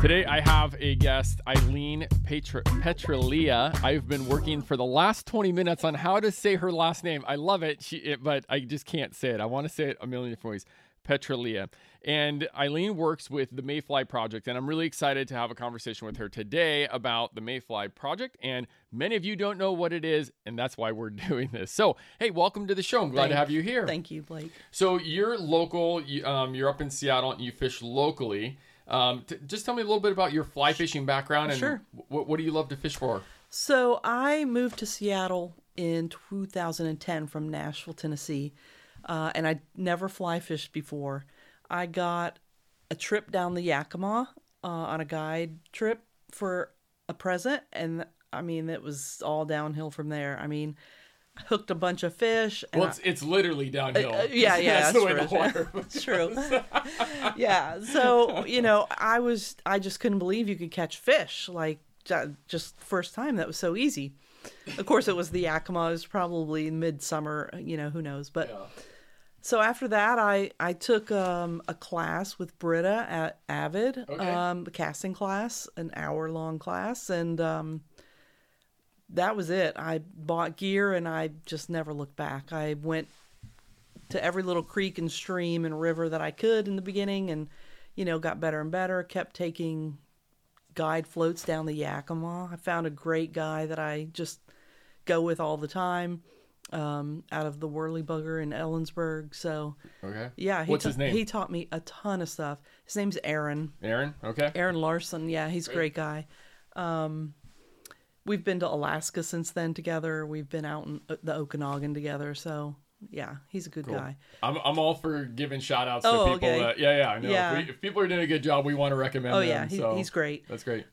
Today I have a guest, Eileen Petra- Petralia. I've been working for the last 20 minutes on how to say her last name. I love it, she, it but I just can't say it. I want to say it a million different ways. Petralia. And Eileen works with the Mayfly Project, and I'm really excited to have a conversation with her today about the Mayfly Project. And many of you don't know what it is, and that's why we're doing this. So, hey, welcome to the show. I'm glad Thank- to have you here. Thank you, Blake. So you're local. You, um, you're up in Seattle, and you fish locally. Um, t- just tell me a little bit about your fly fishing background and Sure. wh- what do you love to fish for? So I moved to Seattle in 2010 from Nashville, Tennessee, uh, and I never fly fished before. I got a trip down the Yakima uh, on a guide trip for a present, and I mean it was all downhill from there. I mean, hooked a bunch of fish. And Well, I- it's, it's literally downhill. Uh, yeah, yeah, that's, the way that's the true. true. yeah. So you know, I was I just couldn't believe you could catch fish like just first time that was so easy. Of course, it was the Yakima. It was probably midsummer. You know, who knows? But Yeah. so after that, I I took um, a class with Britta at Avid, Okay. um, the casting class, an hour long class, and um, that was it. I bought gear and I just never looked back. I went to every little creek and stream and river that I could in the beginning, and you know got better and better. Kept taking guide floats down the Yakima. I found a great guy that I just go with all the time um, out of the Worley Bugger in Ellensburg. So Okay. yeah, he What's ta- his name? He taught me a ton of stuff. His name's Aaron. Aaron. Okay. Aaron Larson. Yeah, he's a Great. great guy. Um, we've been to Alaska since then together. We've been out in uh, the Okanagan together. So yeah, he's a good Cool. guy. I'm, I'm all for giving shout outs Oh, to people okay. that, yeah, yeah, I know. Yeah. If, we, if people are doing a good job, we want to recommend Oh them. yeah, he, so he's great. That's great.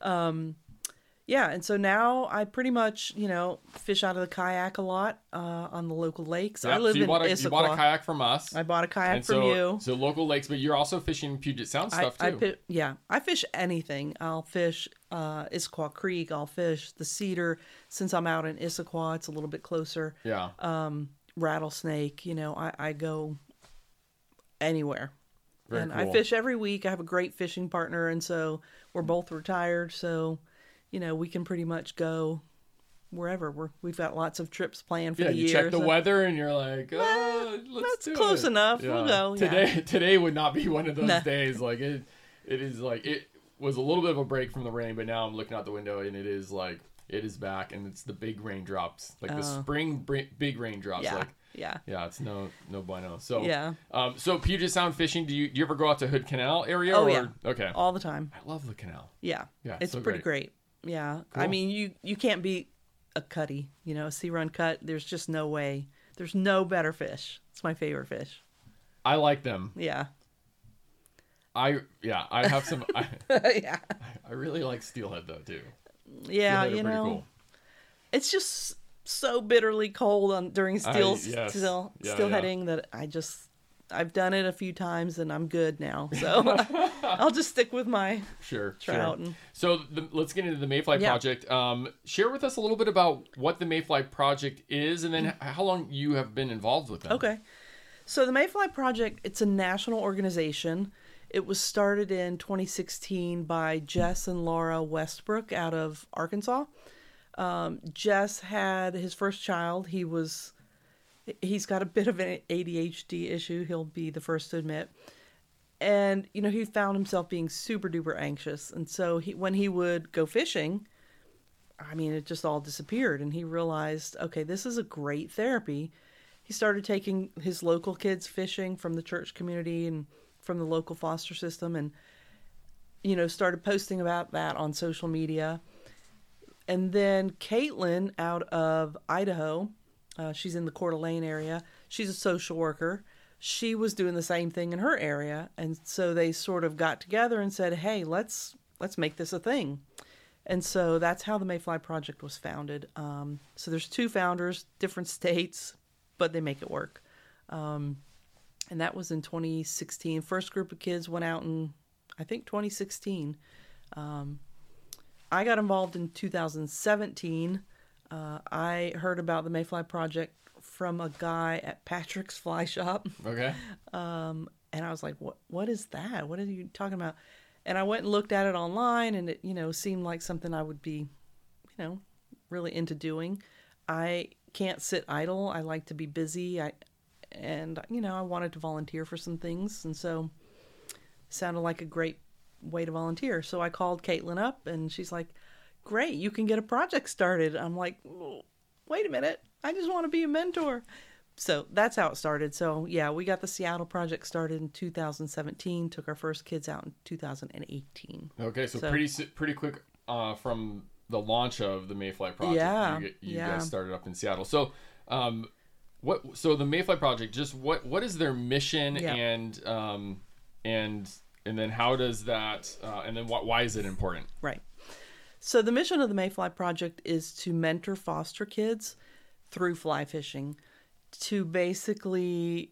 Yeah, and so now I pretty much you know fish out of the kayak a lot uh, on the local lakes. Yeah, I live so you in bought a, you bought a kayak from us. I bought a kayak from you. So local lakes, but you're also fishing Puget Sound stuff I too. pi- yeah, I fish anything. I'll fish uh, Issaquah Creek. I'll fish the Cedar. Since I'm out in Issaquah, it's a little bit closer. yeah. Rattlesnake. You know, I, I go anywhere. Very and cool. I fish every week. I have a great fishing partner, and so we're both retired. So, you know, we can pretty much go wherever. We're we've got lots of trips planned for Yeah, the you year. check the so- weather and you're like, oh, let's that's close it." enough. We'll go, yeah. Today, today would not be one of those No. days. Like it, it is like it was a little bit of a break from the rain, but now I'm looking out the window and it is like it is back, and it's the big raindrops, like the Oh. spring br- big raindrops. Yeah, Like yeah, yeah, it's no no bueno. So Yeah. um, so Puget Sound fishing. Do you do you ever go out to Hood Canal area? Oh, or, yeah. Okay. all the time. I love the canal. Yeah, Yeah, it's so pretty great. Yeah, I mean, you you can't beat a cutty. You know, a sea run cut. There's just no way. There's no better fish. It's my favorite fish. I like them. Yeah, I yeah, I have some. I, yeah, I really like steelhead though too. yeah. Steelhead You know, cool. it's just so bitterly cold on during still yes. still Yeah, still yeah. that I just I've done it a few times and I'm good now. So I'll just stick with my Sure, trout sure. and So the, let's get into the Mayfly Yeah. project. Um, share with us a little bit about what the Mayfly project is, and then h- how long you have been involved with them. Okay. So the Mayfly Project, it's a national organization. It was started in 2016 by Jess and Laura Westbrook out of Arkansas. Um, Jess had his first child. He was, he's got a bit of an ADHD issue. He'll be the first to admit. And, you know, he found himself being super duper anxious. And so he, when he would go fishing, I mean, it just all disappeared. And he realized, okay, this is a great therapy. He started taking his local kids fishing from the church community and from the local foster system and, you know, started posting about that on social media. And then Caitlin out of Idaho, uh, she's in the Coeur d'Alene area. She's a social worker. She was doing the same thing in her area, and so they sort of got together and said, "Hey, let's let's make this a thing." And so that's how the Mayfly Project was founded. Um, so there's two founders, different states, but they make it work. Um, and that was in 2016. First group of kids went out in, I think, 2016. Um, I got involved in 2017. Uh, I heard about the Mayfly Project from a guy at Patrick's Fly Shop, Okay. and I was like, "What? What is that? What are you talking about?" and I went and looked at it online, and it you know seemed like something I would be, you know, really into doing. I can't sit idle. I like to be busy. I and you know I wanted to volunteer for some things, and so sounded like a great way to volunteer. So I called Caitlin up, and she's like, "Great, you can get a project started." I'm like, "Wait a minute, I just want to be a mentor." So that's how it started. So yeah, we got the Seattle project started in 2017. Took our first kids out in 2018. Okay, so, So- pretty pretty quick uh, from the launch of the Mayfly project. Yeah, you, you yeah. guys started up in Seattle. So, um, what? So the Mayfly project, just what? What is their mission Yeah. and um, and and then how does that? Uh, and then wh- why is it important? Right. So the mission of the Mayfly Project is to mentor foster kids through fly fishing, to basically,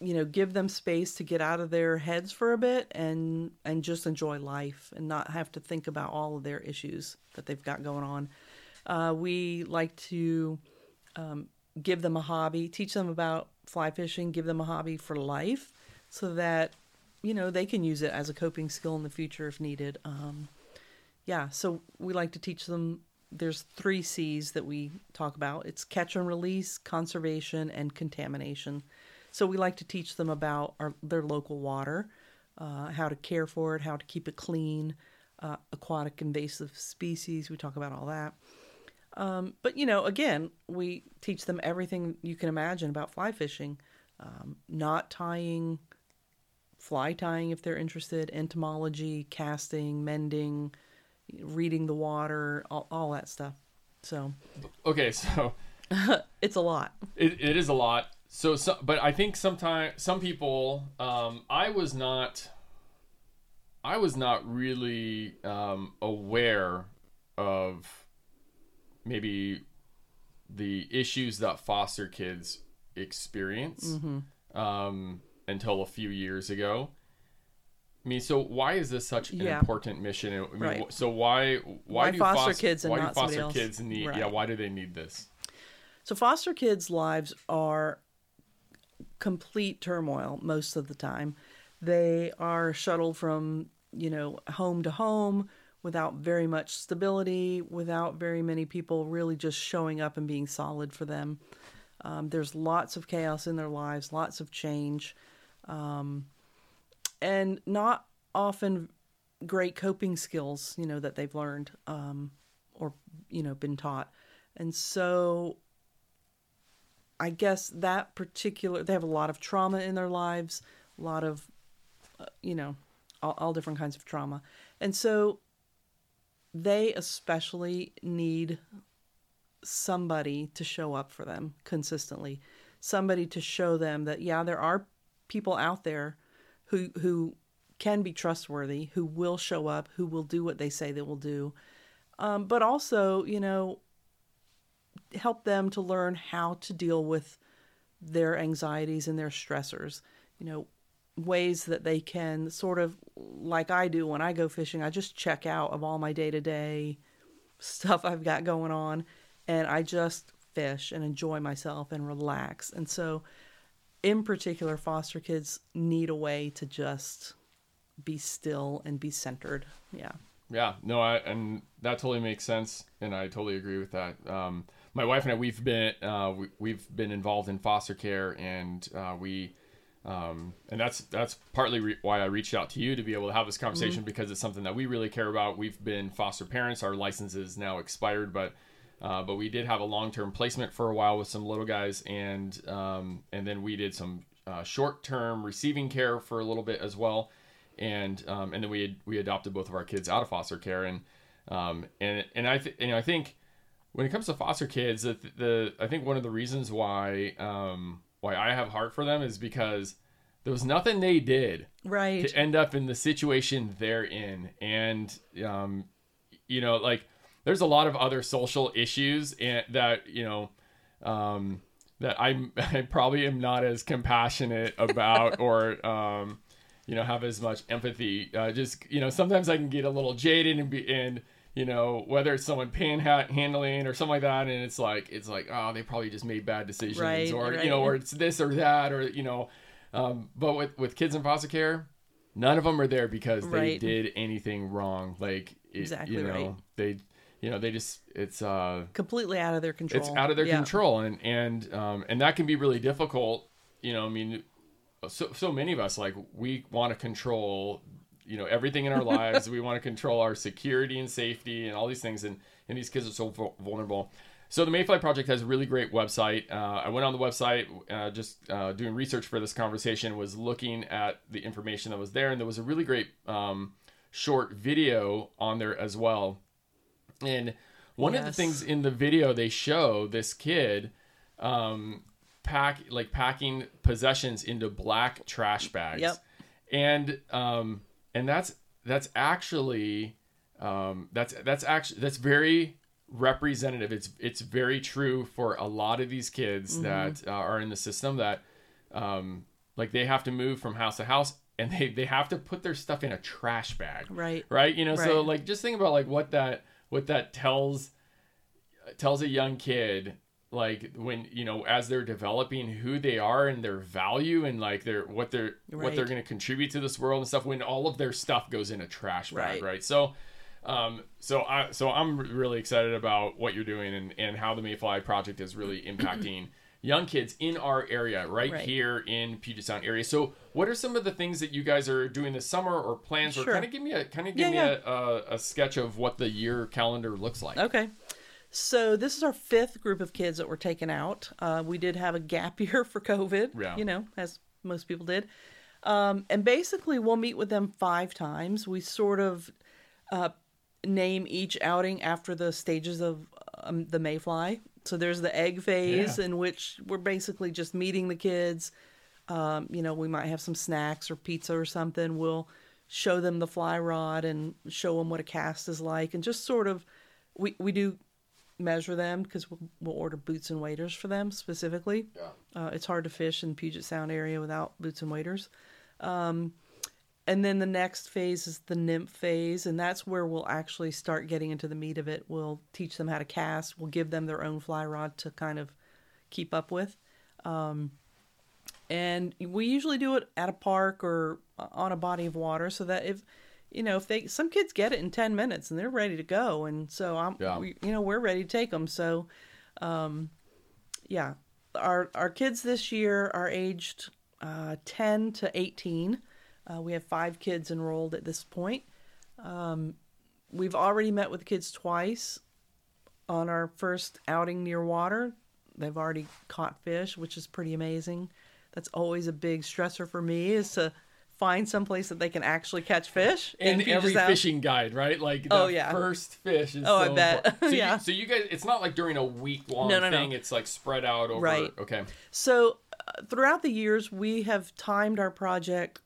you know, give them space to get out of their heads for a bit and and just enjoy life and not have to think about all of their issues that they've got going on. Uh, we like to um, give them a hobby, teach them about fly fishing, give them a hobby for life, so that you know they can use it as a coping skill in the future if needed. Um, yeah, so we like to teach them. There's three C's that we talk about. It's catch and release, conservation, and contamination. So we like to teach them about our, their local water, uh, how to care for it, how to keep it clean, uh, aquatic invasive species. We talk about all that. Um, but you know, again, we teach them everything you can imagine about fly fishing, um, not tying, fly tying if they're interested, entomology, casting, mending, reading the water, all, all that stuff. So Okay, so it's a lot. It, it is a lot. So, so but I think sometimes some people, um, I was not, I was not really um, aware of maybe the issues that foster kids experience um, until a few years ago. I mean, so why is this such an Yeah. important mission? I mean, Right. So why why, Why do foster fos- kids and why do foster kids need? Yeah, why do they need this? So foster kids' lives are complete turmoil most of the time. They are shuttled from, you know, home to home without very much stability, without very many people really just showing up and being solid for them. Um, there's lots of chaos in their lives, lots of change, um, and not often great coping skills, you know, that they've learned um, or, you know, been taught. And so I guess that particular they have a lot of trauma in their lives, a lot of uh, you know, all, all different kinds of trauma. And so they especially need somebody to show up for them consistently. Somebody to show them that yeah, there are people out there who who can be trustworthy, who will show up, who will do what they say they will do. Um, but also, you know, help them to learn how to deal with their anxieties and their stressors. You know, ways that they can sort of like I do when I go fishing, I just check out of all my day to day stuff I've got going on and I just fish and enjoy myself and relax. And so, in particular, foster kids need a way to just be still and be centered. Yeah. Yeah, no, I and that totally makes sense, and I totally agree with that. Um, my wife and I, we've been uh, we, we've been involved in foster care, and uh, we, um, and that's that's partly re- why I reached out to you to be able to have this conversation because it's something that we really care about. We've been foster parents; our license is now expired, but uh, but we did have a long term placement for a while with some little guys, and um, and then we did some uh, short term receiving care for a little bit as well. And um, and then we had, we adopted both of our kids out of foster care. And um, and and I th- you know I think when it comes to foster kids the, the I think one of the reasons why um, why I have heart for them is because there was nothing they did Right. to end up in the situation they're in. And um, you know like there's a lot of other social issues and that you know um, that I'm I probably am not as compassionate about or um, you know have as much empathy uh, just you know sometimes I can get a little jaded and be and you know whether it's someone panhandling or something like that and it's like it's like oh they probably just made bad decisions Right, or right. you know or it's this or that or you know um, but with with kids in foster care none of them are there because they did anything wrong. Like it, Exactly you know, right. they you know they just it's uh completely out of their control. it's out of their Yeah. control and and um and that can be really difficult you know i mean so so many of us like we want to control you know everything in our lives we want to control our security and safety and all these things and and these kids are so vulnerable so the mayfly project has a really great website uh, i went on the website uh, just uh, doing research for this conversation was looking at the information that was there and there was a really great um, short video on there as well and one of the things in the video they show this kid um, pack like packing possessions into black trash bags. Yep. And um, and that's that's actually um, that's that's actually that's very representative. It's it's very true for a lot of these kids Mm-hmm. that uh, are in the system that um, like they have to move from house to house and they they have to put their stuff in a trash bag Right. right you know so like just think about like what that what that tells tells a young kid like when you know as they're developing who they are and their value and like their what they're what they're going to contribute to this world and stuff when all of their stuff goes in a trash bag Right. right, so um so i so i'm really excited about what you're doing and and how the mayfly project is really impacting young kids in our area right, Right. here in puget sound area so what are some of the things that you guys are doing this summer or plans or kind of give me a kind of give Yeah, me A, a, a sketch of what the year calendar looks like Okay. So this is our fifth group of kids that were taken out. Uh, we did have a gap year for COVID, Yeah. you know, as most people did. Um, and basically, we'll meet with them five times. We sort of uh, name each outing after the stages of um, the mayfly. So there's the egg phase, Yeah. in which we're basically just meeting the kids. Um, you know, we might have some snacks or pizza or something. We'll show them the fly rod and show them what a cast is like, and just sort of we we do measure them because we'll, we'll order boots and waders for them specifically. Yeah. Uh, it's hard to fish in Puget Sound area without boots and waders. Um, and then the next phase is the nymph phase, and that's where we'll actually start getting into the meat of it. We'll teach them how to cast. We'll give them their own fly rod to kind of keep up with. Um, and we usually do it at a park or on a body of water so that if you know if they some kids get it in 10 minutes and they're ready to go and so i'm Yeah. we, you know we're ready to take them so um yeah our our kids this year are aged uh, 10 to 18 uh, we have five kids enrolled at this point um, we've already met with kids twice on our first outing near water they've already caught fish which is pretty amazing that's always a big stressor for me is to find some place that they can actually catch fish in and every fishing guide, right? Like the Oh, yeah. first fish is Oh, I so bet. important. So Yeah. You, so you guys, it's not like during a week long No, no, no. thing. It's like spread out over. Right. Okay. So, uh, throughout the years, we have timed our project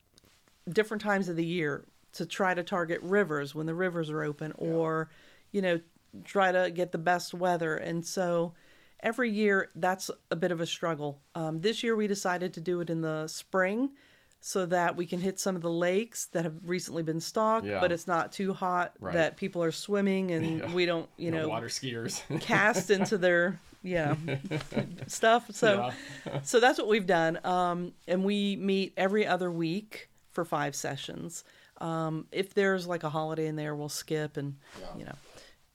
different times of the year to try to target rivers when the rivers are open or, you know, try to get the best weather. And so, every year, that's a bit of a struggle. Um, this year, we decided to do it in the spring so that we can hit some of the lakes that have recently been stocked, Yeah. but it's not too hot Right. that people are swimming and Yeah. we don't, you know, water skiers. cast into their yeah stuff so so that's what we've done um and we meet every other week for five sessions um if there's like a holiday in there we'll skip and you know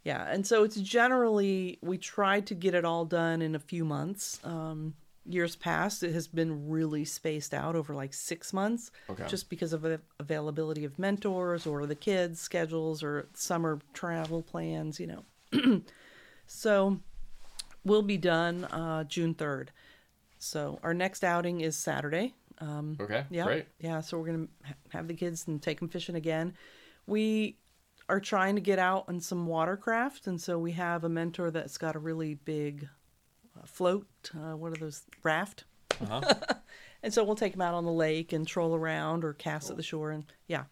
yeah and so it's generally we try to get it all done in a few months um years past it has been really spaced out over like six months Okay. just because of the availability of mentors or the kids schedules or summer travel plans you know so we'll be done uh, June 3rd. So our next outing is Saturday. Um, okay. yeah. Great. Yeah. So we're going to have the kids and take them fishing again. We are trying to get out on some watercraft. And so we have a mentor that's got a really big uh, float. Uh, what are those? Raft. Uh-huh. And so we'll take them out on the lake and troll around or cast at the shore. And yeah.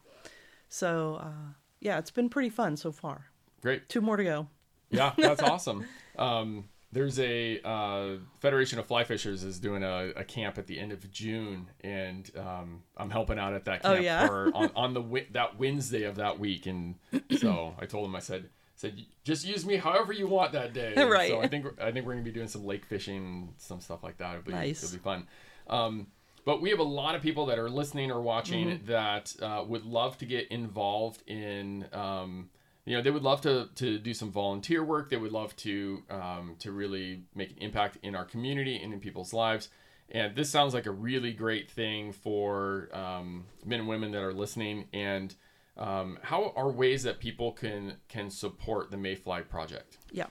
So, uh, yeah, it's been pretty fun so far. Great. Two more to go. Yeah, that's awesome. Um, there's a uh, Federation of Fly Fishers is doing a, a camp at the end of June, and um, I'm helping out at that Oh, camp yeah? for on, on the that Wednesday of that week, and so I told him I said said just use me however you want that day. Right. So I think I think we're gonna be doing some lake fishing, some stuff like that. It'll be, Nice. It'll be fun. Um, but we have a lot of people that are listening or watching Mm-hmm. that uh, would love to get involved in. Um, you know, they would love to to do some volunteer work. They would love to um, to really make an impact in our community and in people's lives. And this sounds like a really great thing for um, men and women that are listening. And um, how are ways that people can can support the Mayfly project? Yeah.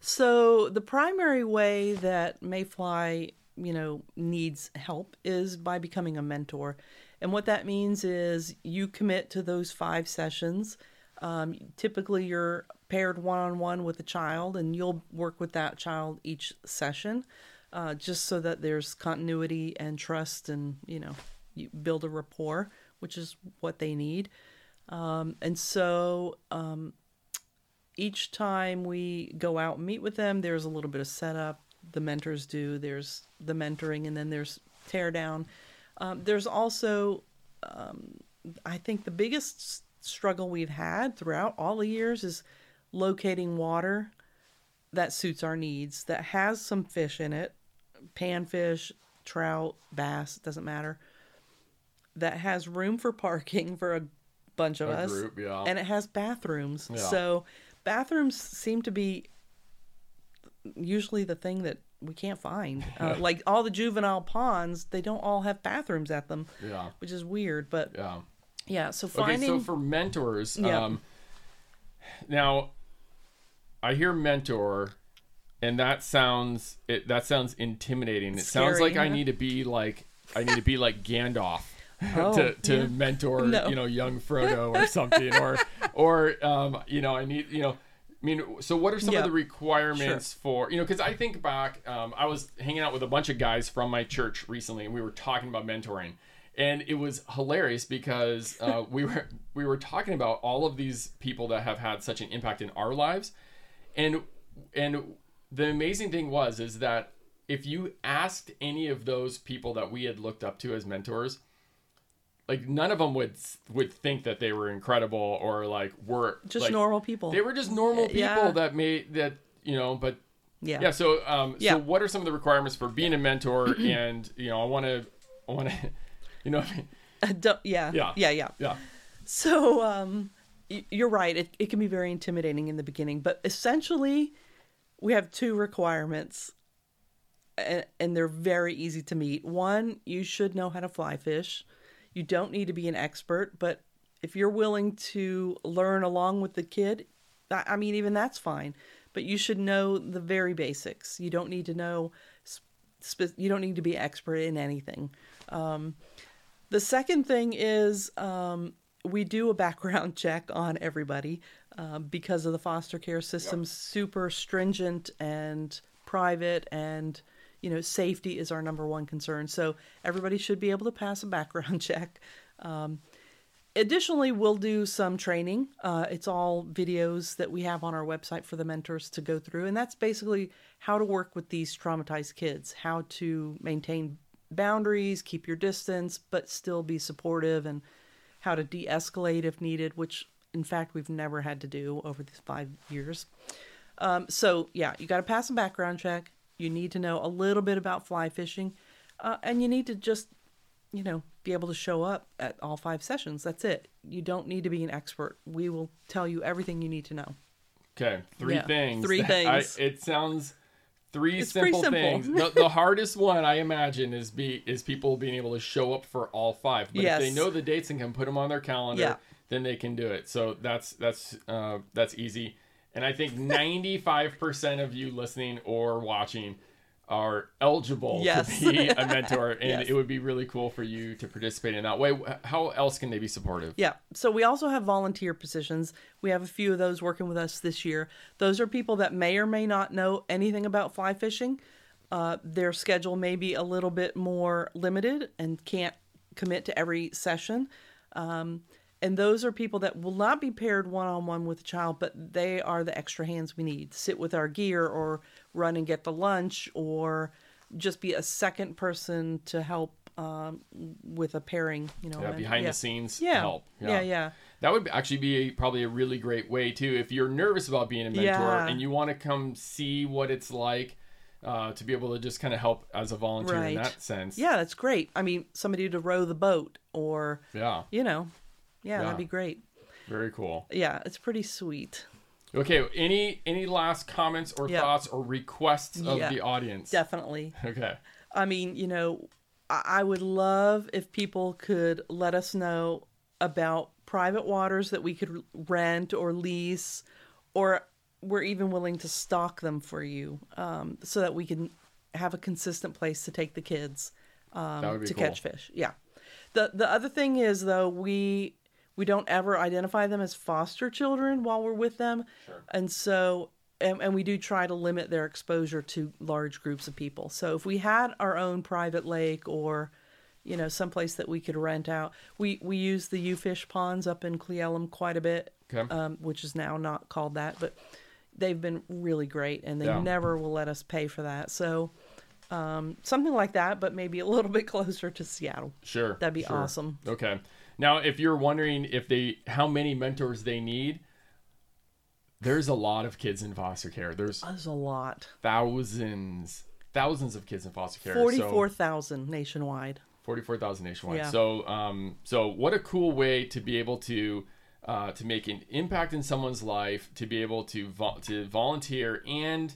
So the primary way that Mayfly, you know, needs help is by becoming a mentor. And what that means is you commit to those five sessions. Um, typically, you're paired one on one with a child, and you'll work with that child each session, uh, just so that there's continuity and trust, and you know, you build a rapport, which is what they need. Um, and so, um, each time we go out and meet with them, there's a little bit of setup. The mentors do. There's the mentoring, and then there's teardown. Um, there's also, um, I think, the biggest struggle we've had throughout all the years is locating water that suits our needs, that has some fish in it, panfish, trout, bass, doesn't matter. That has room for parking for a bunch of A us, group, yeah. and it has bathrooms. Yeah. So bathrooms seem to be usually the thing that we can't find. Uh, like all the juvenile ponds, they don't all have bathrooms at them, Yeah, which is weird. But yeah. Yeah, so Okay, finding so for mentors, Yeah. um, now I hear mentor, and that sounds it. That sounds intimidating. It sounds Scary, like I need to be like I need to be like Gandalf. Oh, to, to yeah. mentor No. you know young Frodo or something or or um you know I need you know I mean so what are some Yeah. of the requirements for you know because I think back um, I was hanging out with a bunch of guys from my church recently and we were talking about mentoring and it was hilarious because uh, we were we were talking about all of these people that have had such an impact in our lives and and the amazing thing was is that if you asked any of those people that we had looked up to as mentors like none of them would would think that they were incredible or like were just like, normal people. they were just normal people Yeah. that made that you know but yeah. yeah so um Yeah. so what are some of the requirements for being a mentor and you know i want to i want to you know Don't- yeah. Yeah. Yeah. Yeah. yeah So um, you're right. It, it can be very intimidating in the beginning, but essentially, we have two requirements, and, and they're very easy to meet. One, you should know how to fly fish. You don't need to be an expert, but if you're willing to learn along with the kid, I I mean, even that's fine. But you should know the very basics. You don't need to know. spe- You don't need to be expert in anything. Um, the second thing is um, we do a background check on everybody uh, because of the foster care system. Super stringent and private, and you know safety is our number one concern. So everybody should be able to pass a background check. Um, additionally, we'll do some training. Uh, it's all videos that we have on our website for the mentors to go through, and that's basically how to work with these traumatized kids, how to maintain boundaries, keep your distance, but still be supportive, and how to de escalate if needed, which in fact we've never had to do over these five years. Um, so, yeah, you got to pass a background check. You need to know a little bit about fly fishing, uh, and you need to just, you know, be able to show up at all five sessions. That's it. You don't need to be an expert. We will tell you everything you need to know. okay three Yeah, things three things. I, it sounds three It's simple simple. things. The, the hardest one i imagine is be is people being able to show up for all five. But if they know the dates and can put them on their calendar Yeah. then they can do it. So that's that's uh, that's easy. And i think 95% of you listening or watching are eligible Yes. to be a mentor and Yes. it would be really cool for you to participate in that way how else can they be supportive Yeah. So we also have volunteer positions. We have a few of those working with us this year. Those are people that may or may not know anything about fly fishing. Uh, their schedule may be a little bit more limited and can't commit to every session. Um, and those are people that will not be paired one on one with a child, but they are the extra hands we need. Sit with our gear or run and get the lunch or just be a second person to help um, with a pairing, you know. yeah, and- behind yeah. the scenes Yeah. help Yeah, yeah. yeah. That would actually be probably a really great way too. If you're nervous about being a mentor and you want to come see what it's like, uh, to be able to just kind of help as a volunteer in that sense. Yeah, that's great. I mean, somebody to row the boat or, Yeah. you know, yeah, Yeah. that'd be great. Very cool. Yeah, it's pretty sweet. Okay. Any any last comments or Yeah. thoughts or requests of Yeah. the audience? Definitely. Okay. I mean, you know, I I would love if people could let us know about private waters that we could rent or lease, or we're even willing to stock them for you, um, so that we can have a consistent place to take the kids um, That would be to cool. catch fish. Yeah. The the other thing is though we we don't ever identify them as foster children while we're with them, and so and, and we do try to limit their exposure to large groups of people. So if we had our own private lake or you know someplace that we could rent out, we we use the U fish ponds up in Cle Elum quite a bit, Okay. um, which is now not called that, but they've been really great and they Yeah. never will let us pay for that. So um, something like that, but maybe a little bit closer to Seattle. Sure. That'd be sure. awesome. Okay. Now, if you're wondering if they how many mentors they need, there's a lot of kids in foster care. There's That's a lot. thousands, thousands of kids in foster care. So- Forty-four thousand nationwide. 44,000 nationwide. Yeah. So, um, so what a cool way to be able to uh, to make an impact in someone's life, to be able to vo- to volunteer and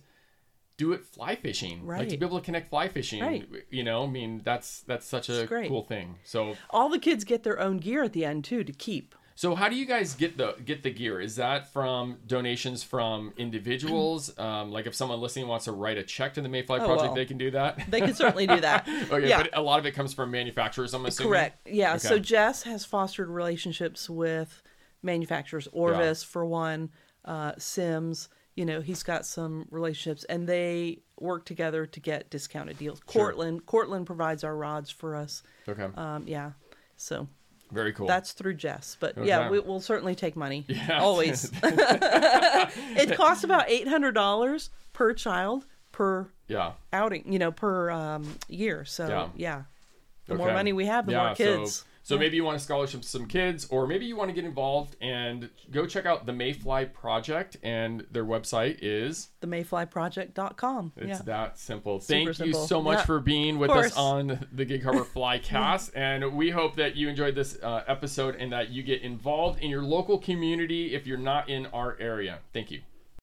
do it fly fishing, right like to be able to connect fly fishing. Right. You know, I mean, that's that's such a great. cool thing. So, All the kids get their own gear at the end too to keep. so how do you guys get the get the gear? Is that from donations from individuals? um, like if someone listening wants to write a check to the Mayfly Project, well. they can do that. They can certainly do that. okay, yeah. but a lot of it comes from manufacturers. I'm assuming. Correct. Yeah. So Jess has fostered relationships with manufacturers, Orvis for one, uh, Simms. You know, he's got some relationships, and they work together to get discounted deals. Sure. Cortland, Cortland provides our rods for us. Okay. Um, yeah. So Very cool. that's through Jess, but yeah, we, we'll certainly take money. Yeah. Always. it costs about eight hundred dollars per child per yeah. outing. You know, per um, year. So Yeah. yeah. The more money we have, the Yeah, more kids. So, so maybe you want to scholarship some kids, or maybe you want to get involved and go check out the Mayfly Project, and their website is. themayflyproject.com. It's yeah. that simple. Super Thank you so much Yeah. for being with us on the Gig Harbor Flycast, and we hope that you enjoyed this uh, episode and that you get involved in your local community if you're not in our area. Thank you.